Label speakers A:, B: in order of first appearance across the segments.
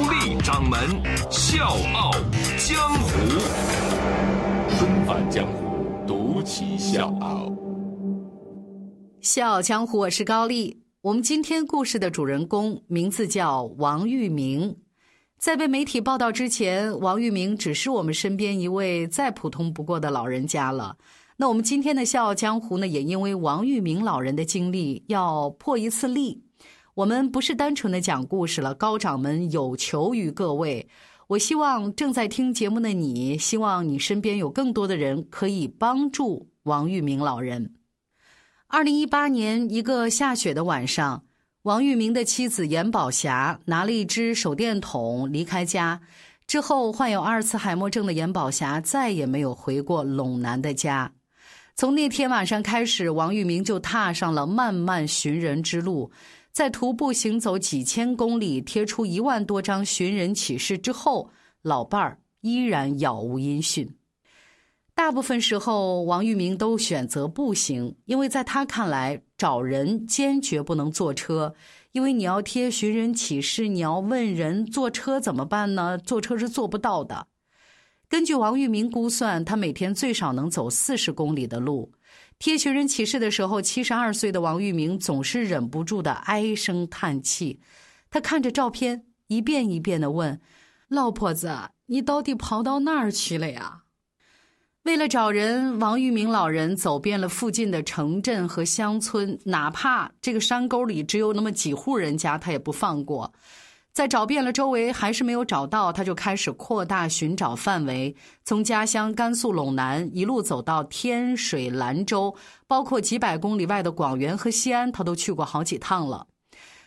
A: 高丽掌门笑傲江湖，
B: 重返江湖，独骑笑傲。
C: 笑傲江湖，我是高丽。我们今天故事的主人公名字叫王玉明。在被媒体报道之前，王玉明只是我们身边一位再普通不过的老人家了。那我们今天的《笑傲江湖》呢，也因为王玉明老人的经历要破一次例。我们不是单纯的讲故事了，高掌门有求于各位。我希望正在听节目的你，希望你身边有更多的人可以帮助王玉明老人。二零一八年一个下雪的晚上，王玉明的妻子严宝霞拿了一只手电筒离开家。之后，患有阿尔茨海默症的严宝霞再也没有回过陇南的家。从那天晚上开始，王玉明就踏上了漫漫寻人之路。在徒步行走几千公里、贴出一万多张寻人启事之后，老伴儿依然杳无音讯。大部分时候，王玉明都选择步行，因为在他看来，找人坚决不能坐车，因为你要贴寻人启事，你要问人，坐车怎么办呢？坐车是做不到的。根据王玉明估算，他每天最少能走四十公里的路。贴寻人启事的时候，七十二岁的王玉明总是忍不住的唉声叹气。他看着照片，一遍一遍的问：“老婆子，你到底跑到哪儿去了呀？”为了找人，王玉明老人走遍了附近的城镇和乡村，哪怕这个山沟里只有那么几户人家，他也不放过。在找遍了周围还是没有找到，他就开始扩大寻找范围，从家乡甘肃陇南一路走到天水、兰州，包括几百公里外的广元和西安，他都去过好几趟了。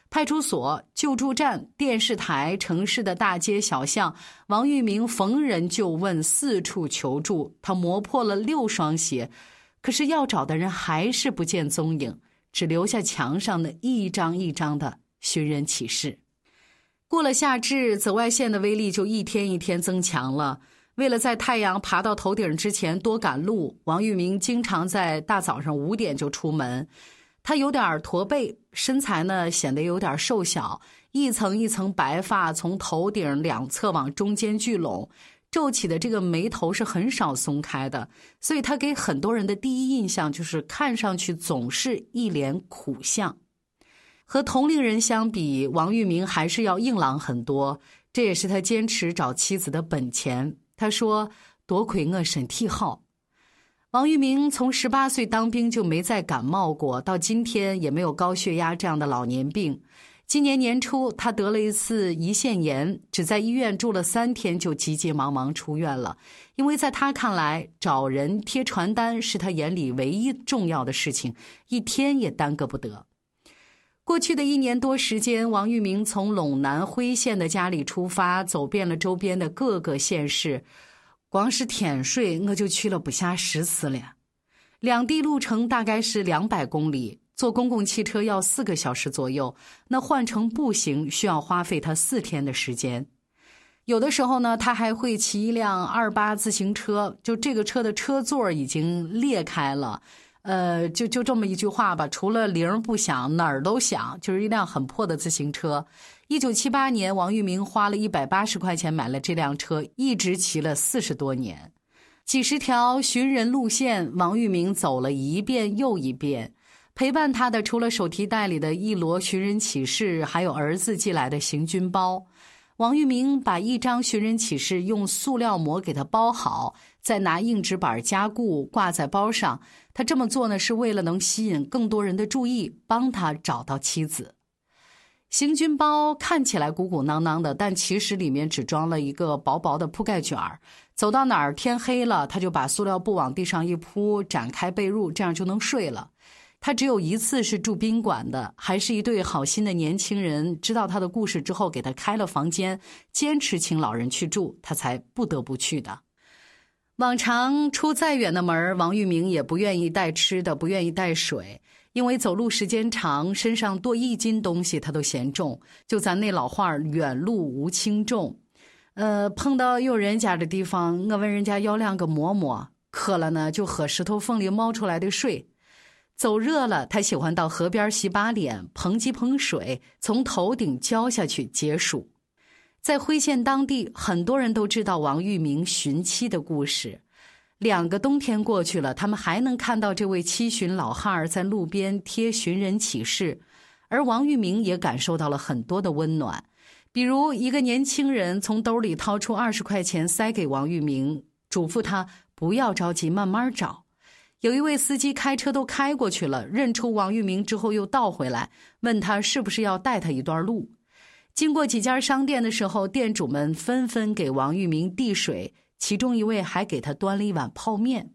C: 派出所、救助站、电视台、城市的大街小巷，王玉明逢人就问，四处求助。他磨破了六双鞋，可是要找的人还是不见踪影，只留下墙上的一张一张的寻人启事。过了夏至，紫外线的威力就一天一天增强了。为了在太阳爬到头顶之前多赶路，王玉明经常在大早上五点就出门。他有点驼背，身材呢显得有点瘦小，一层一层白发从头顶两侧往中间聚拢，皱起的这个眉头是很少松开的，所以他给很多人的第一印象就是看上去总是一脸苦相。和同龄人相比，王玉明还是要硬朗很多，这也是他坚持找妻子的本钱。他说：“多亏我身体好。”王玉明从十八岁当兵就没再感冒过，到今天也没有高血压这样的老年病。今年年初，他得了一次胰腺炎，只在医院住了三天就急急忙忙出院了。因为在他看来，找人贴传单是他眼里唯一重要的事情，一天也耽搁不得。过去的一年多时间，王玉明从陇南辉县的家里出发，走遍了周边的各个县市。光是天水，我就去了不下十次了。两地路程大概是两百公里，坐公共汽车要四个小时左右。那换成步行，需要花费他四天的时间。有的时候呢，他还会骑一辆二八自行车，就这个车的车座已经裂开了。呃，就就这么一句话吧，除了铃不响，哪儿都响，就是一辆很破的自行车。一九七八年，王玉明花了一百八十块钱买了这辆车，一直骑了四十多年，几十条寻人路线，王玉明走了一遍又一遍。陪伴他的，除了手提袋里的一摞寻人启事，还有儿子寄来的行军包。王玉明把一张寻人启事用塑料膜给他包好，再拿硬纸板加固挂在包上。他这么做呢，是为了能吸引更多人的注意，帮他找到妻子。行军包看起来鼓鼓囊囊的，但其实里面只装了一个薄薄的铺盖卷儿。走到哪儿天黑了，他就把塑料布往地上一铺，展开被褥，这样就能睡了。他只有一次是住宾馆的，还是一对好心的年轻人知道他的故事之后给他开了房间，坚持请老人去住，他才不得不去的。往常出再远的门，王玉明也不愿意带吃的，不愿意带水，因为走路时间长，身上多一斤东西他都嫌重。就咱那老话远路无轻重。呃，碰到有人家的地方，我问人家要两个馍馍，渴了呢就喝石头缝里冒出来的水。走热了，他喜欢到河边洗把脸，捧几捧水从头顶浇下去解暑。在辉县当地，很多人都知道王玉明寻妻的故事。两个冬天过去了，他们还能看到这位七旬老汉儿在路边贴寻人启事，而王玉明也感受到了很多的温暖。比如，一个年轻人从兜里掏出二十块钱塞给王玉明，嘱咐他不要着急，慢慢找。有一位司机开车都开过去了，认出王玉明之后又倒回来，问他是不是要带他一段路。经过几家商店的时候，店主们纷纷给王玉明递水，其中一位还给他端了一碗泡面。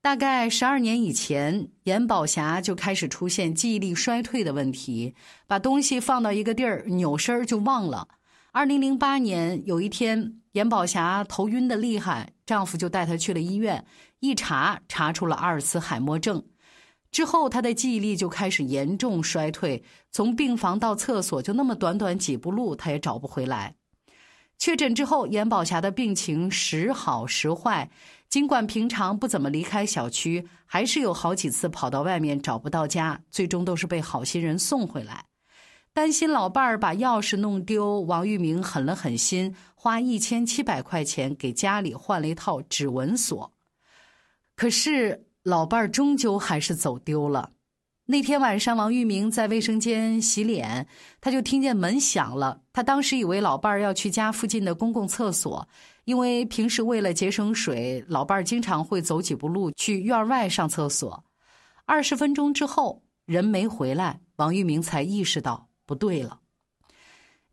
C: 大概十二年以前，严宝霞就开始出现记忆力衰退的问题，把东西放到一个地儿，扭身就忘了。二零零八年有一天，严宝霞头晕的厉害，丈夫就带她去了医院。一查，查出了阿尔茨海默症，之后他的记忆力就开始严重衰退，从病房到厕所就那么短短几步路，他也找不回来。确诊之后，严宝霞的病情时好时坏，尽管平常不怎么离开小区，还是有好几次跑到外面找不到家，最终都是被好心人送回来。担心老伴儿把钥匙弄丢，王玉明狠了狠心，花一千七百块钱给家里换了一套指纹锁。可是老伴儿终究还是走丢了。那天晚上，王玉明在卫生间洗脸，他就听见门响了。他当时以为老伴儿要去家附近的公共厕所，因为平时为了节省水，老伴儿经常会走几步路去院外上厕所。二十分钟之后，人没回来，王玉明才意识到不对了。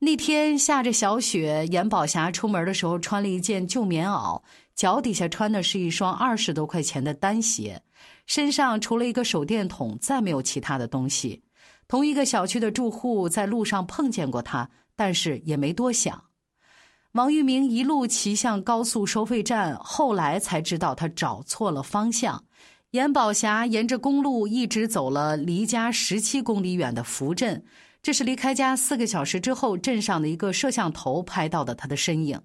C: 那天下着小雪，严宝霞出门的时候穿了一件旧棉袄，脚底下穿的是一双二十多块钱的单鞋，身上除了一个手电筒，再没有其他的东西。同一个小区的住户在路上碰见过他，但是也没多想。王玉明一路骑向高速收费站，后来才知道他找错了方向。严宝霞沿着公路一直走了离家十七公里远的福镇。这是离开家四个小时之后，镇上的一个摄像头拍到的他的身影。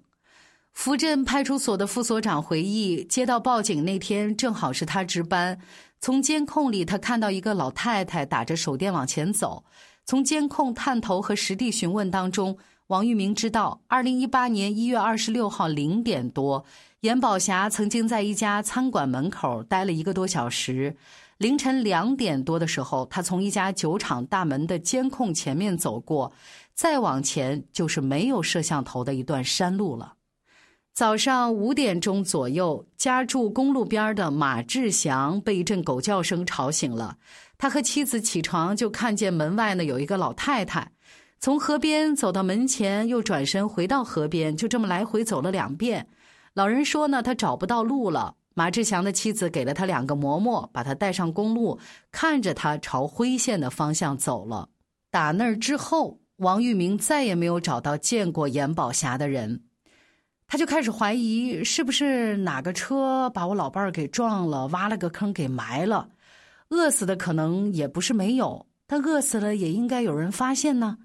C: 福镇派出所的副所长回忆，接到报警那天正好是他值班。从监控里，他看到一个老太太打着手电往前走。从监控探头和实地询问当中，王玉明知道，二零一八年一月二十六号零点多，严宝霞曾经在一家餐馆门口待了一个多小时。凌晨两点多的时候，他从一家酒厂大门的监控前面走过，再往前就是没有摄像头的一段山路了。早上五点钟左右，家住公路边的马志祥被一阵狗叫声吵醒了。他和妻子起床就看见门外呢有一个老太太，从河边走到门前，又转身回到河边，就这么来回走了两遍。老人说呢，他找不到路了。马志强的妻子给了他两个馍馍，把他带上公路，看着他朝辉县的方向走了。打那儿之后，王玉明再也没有找到见过严宝霞的人，他就开始怀疑是不是哪个车把我老伴儿给撞了，挖了个坑给埋了。饿死的可能也不是没有，但饿死了也应该有人发现呢。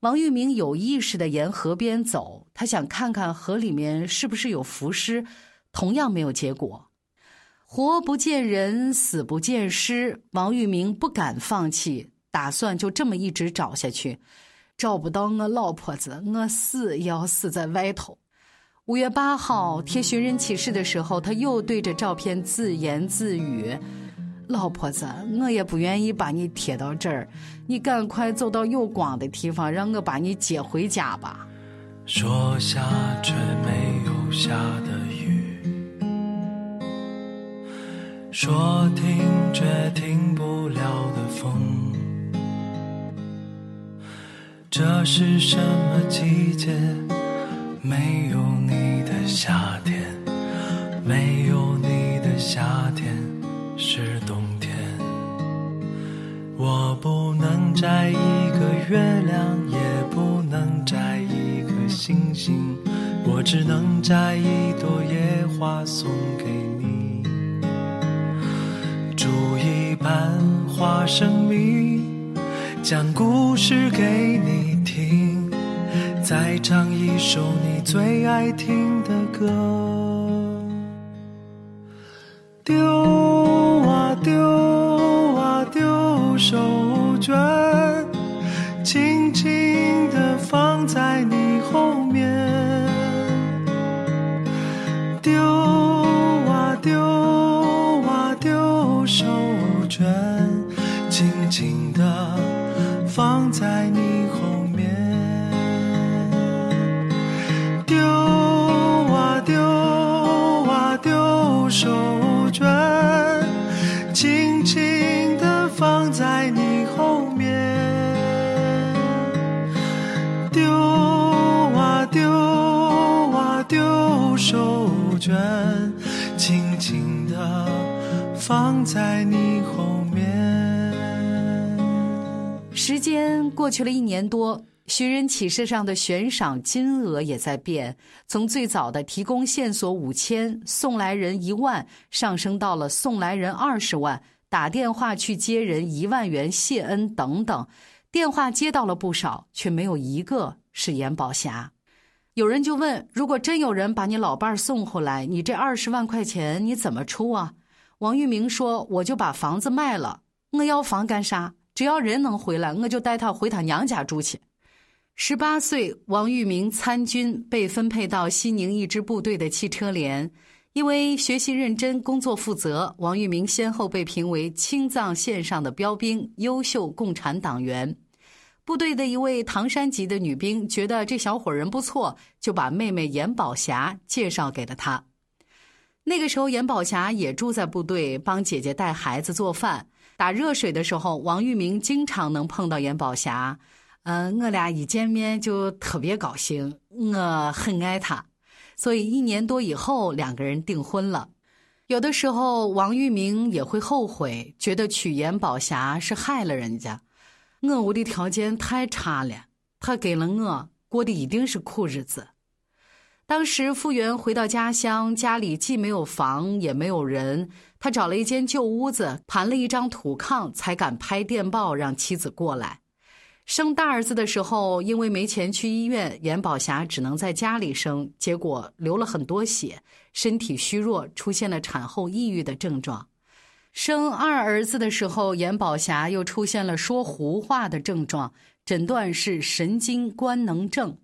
C: 王玉明有意识的沿河边走，他想看看河里面是不是有浮尸。同样没有结果，活不见人，死不见尸。王玉明不敢放弃，打算就这么一直找下去。找不到我老婆子，我死要死在外头。五月八号贴寻人启事的时候，他又对着照片自言自语：“老婆子，我也不愿意把你贴到这儿，你赶快走到有光的地方，让我把你接回家吧。”
D: 说下却没有下的说停却停不了的风，这是什么季节？没有你的夏天，没有你的夏天是冬天。
A: 我不能摘一个月亮，也不能摘一颗星星，我只能摘一朵野花送给你。一盘花生命，讲故事给你听，再唱一首你最爱听的歌。丢啊丢啊丢手绢，轻轻地放在你后面。
C: 时间过去了一年多，寻人启事上的悬赏金额也在变，从最早的提供线索五千，送来人一万，上升到了送来人二十万，打电话去接人一万元谢恩等等。电话接到了不少，却没有一个是严宝霞。有人就问：如果真有人把你老伴儿送回来，你这二十万块钱你怎么出啊？王玉明说：“我就把房子卖了，我要房干啥？只要人能回来，我就带他回他娘家住去。”十八岁，王玉明参军，被分配到西宁一支部队的汽车连。因为学习认真、工作负责，王玉明先后被评为青藏线上的标兵、优秀共产党员。部队的一位唐山籍的女兵觉得这小伙人不错，就把妹妹严宝霞介绍给了他。那个时候，严宝霞也住在部队，帮姐姐带孩子、做饭、打热水的时候，王玉明经常能碰到严宝霞。嗯，我俩一见面就特别高兴，我很爱她，所以一年多以后，两个人订婚了。有的时候，王玉明也会后悔，觉得娶严宝霞是害了人家。我屋的条件太差了，他给了我，过的一定是苦日子。当时复员回到家乡，家里既没有房，也没有人，他找了一间旧屋子，盘了一张土炕，才敢拍电报让妻子过来。生大儿子的时候，因为没钱去医院，严宝霞只能在家里生，结果流了很多血，身体虚弱，出现了产后抑郁的症状。生二儿子的时候，严宝霞又出现了说胡话的症状，诊断是神经官能症。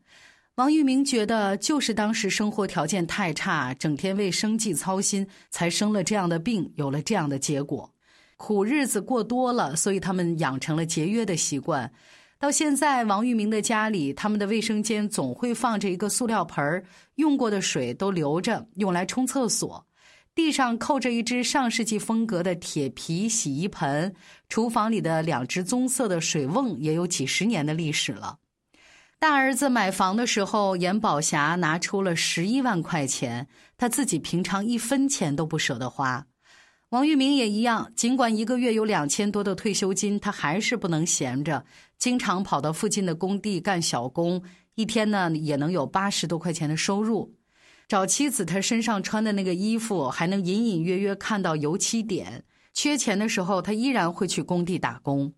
C: 王玉明觉得，就是当时生活条件太差，整天为生计操心，才生了这样的病，有了这样的结果。苦日子过多了，所以他们养成了节约的习惯。到现在，王玉明的家里，他们的卫生间总会放着一个塑料盆儿，用过的水都留着，用来冲厕所。地上扣着一只上世纪风格的铁皮洗衣盆，厨房里的两只棕色的水瓮也有几十年的历史了。大儿子买房的时候，严宝霞拿出了十一万块钱，他自己平常一分钱都不舍得花。王玉明也一样，尽管一个月有两千多的退休金，他还是不能闲着，经常跑到附近的工地干小工，一天呢也能有八十多块钱的收入。找妻子，他身上穿的那个衣服还能隐隐约约看到油漆点。缺钱的时候，他依然会去工地打工。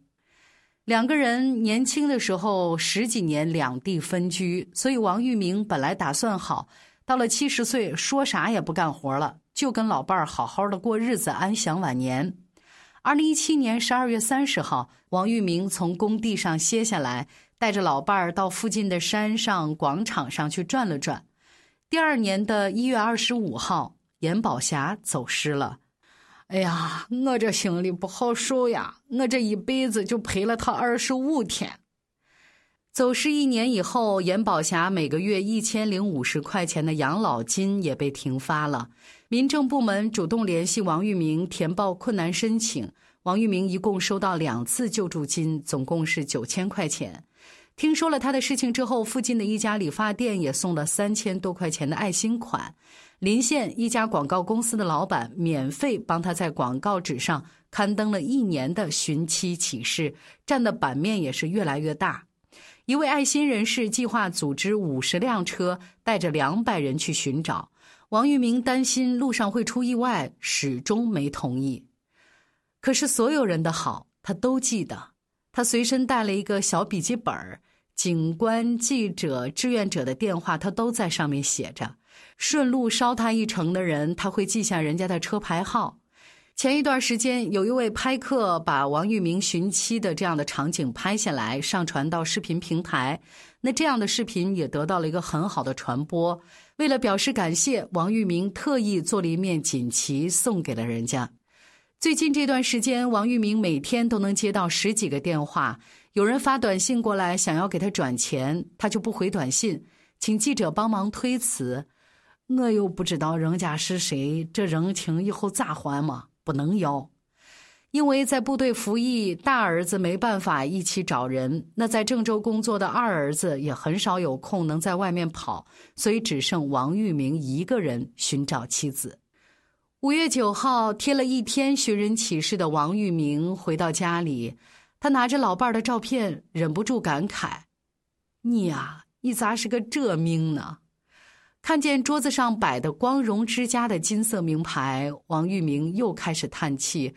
C: 两个人年轻的时候十几年两地分居，所以王玉明本来打算好，到了七十岁说啥也不干活了，就跟老伴儿好好的过日子，安享晚年。二零一七年十二月三十号，王玉明从工地上歇下来，带着老伴儿到附近的山上广场上去转了转。第二年的一月二十五号，严宝霞走失了。哎呀，我这心里不好受呀！我这一辈子就陪了他二十五天。走失一年以后，严宝霞每个月一千零五十块钱的养老金也被停发了。民政部门主动联系王玉明填报困难申请，王玉明一共收到两次救助金，总共是九千块钱。听说了他的事情之后，附近的一家理发店也送了三千多块钱的爱心款。临县一家广告公司的老板免费帮他在广告纸上刊登了一年的寻妻启事，占的版面也是越来越大。一位爱心人士计划组织五十辆车，带着两百人去寻找王玉明。担心路上会出意外，始终没同意。可是所有人的好，他都记得。他随身带了一个小笔记本警官、记者、志愿者的电话，他都在上面写着。顺路捎他一程的人，他会记下人家的车牌号。前一段时间，有一位拍客把王玉明寻妻的这样的场景拍下来，上传到视频平台。那这样的视频也得到了一个很好的传播。为了表示感谢，王玉明特意做了一面锦旗送给了人家。最近这段时间，王玉明每天都能接到十几个电话，有人发短信过来想要给他转钱，他就不回短信，请记者帮忙推辞。我又不知道人家是谁，这人情以后咋还嘛？不能要，因为在部队服役，大儿子没办法一起找人，那在郑州工作的二儿子也很少有空能在外面跑，所以只剩王玉明一个人寻找妻子。五月九号，贴了一天寻人启事的王玉明回到家里，他拿着老伴儿的照片，忍不住感慨：“你呀，你咋是个这命呢？”看见桌子上摆的光荣之家的金色名牌，王玉明又开始叹气：“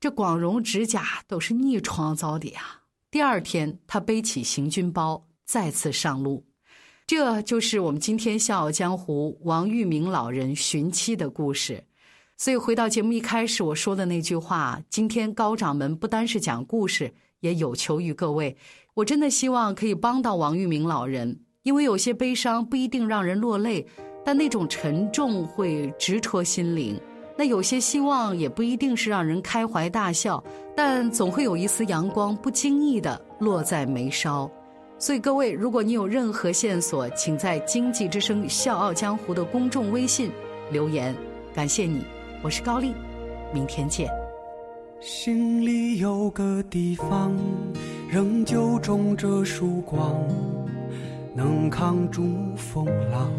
C: 这光荣之家都是逆创造的呀！”第二天，他背起行军包，再次上路。这就是我们今天《笑傲江湖》王玉明老人寻妻的故事。所以回到节目一开始我说的那句话，今天高掌门不单是讲故事，也有求于各位。我真的希望可以帮到王玉明老人，因为有些悲伤不一定让人落泪，但那种沉重会直戳心灵；那有些希望也不一定是让人开怀大笑，但总会有一丝阳光不经意的落在眉梢。所以各位，如果你有任何线索，请在《经济之声·笑傲江湖》的公众微信留言，感谢你。我是高丽，明天见。
D: 心里有个地方，仍旧种着曙光，能扛住风浪，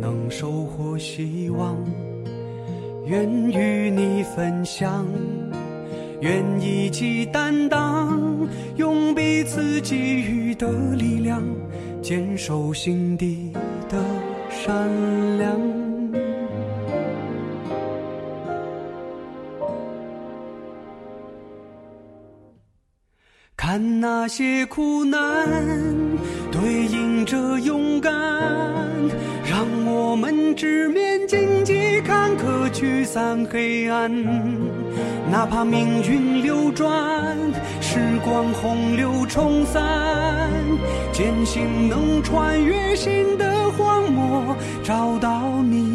D: 能收获希望。愿与你分享，愿一起担当，用彼此给予的力量，坚守心底的善良。看那些苦难，凭着勇敢，让我们直面荆棘坎坷，驱散黑暗。哪怕命运流转，时光洪流冲散，坚信能穿越新的荒漠，找到你，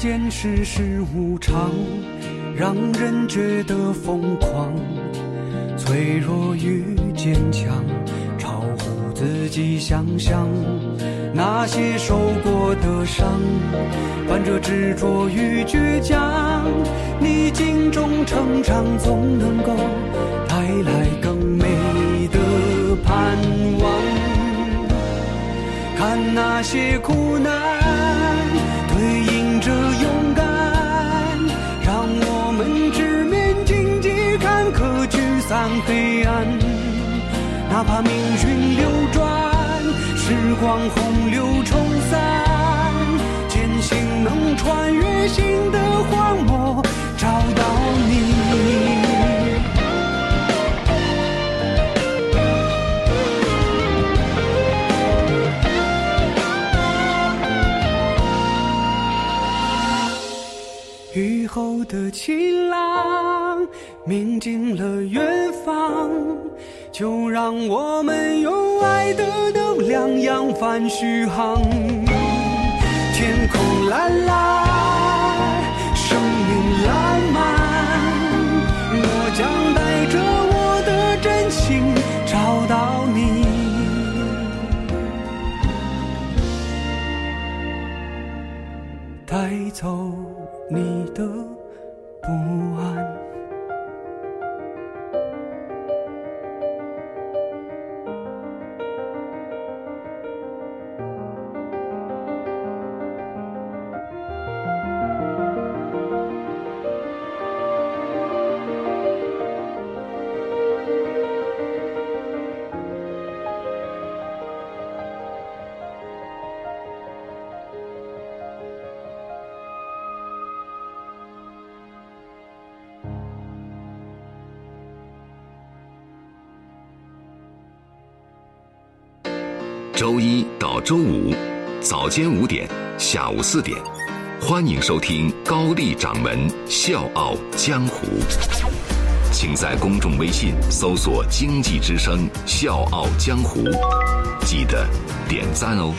D: 间世事无常，让人觉得疯狂。脆弱与坚强，超乎自己想象。那些受过的伤，伴着执着与倔强。逆境中成长，总能够带来更美的盼望。看那些苦难。哪怕命运流转，时光洪流冲散，坚信能穿越新的荒漠，找到你。雨后的晴朗，明净了远。就让我们用爱的能量扬帆续航。天空蓝蓝，生命浪漫，我将带着我的真情找到你，带走
A: 周一到周五，早间五点，下午四点，欢迎收听高丽掌门笑傲江湖。请在公众微信搜索“经济之声笑傲江湖”，记得点赞哦。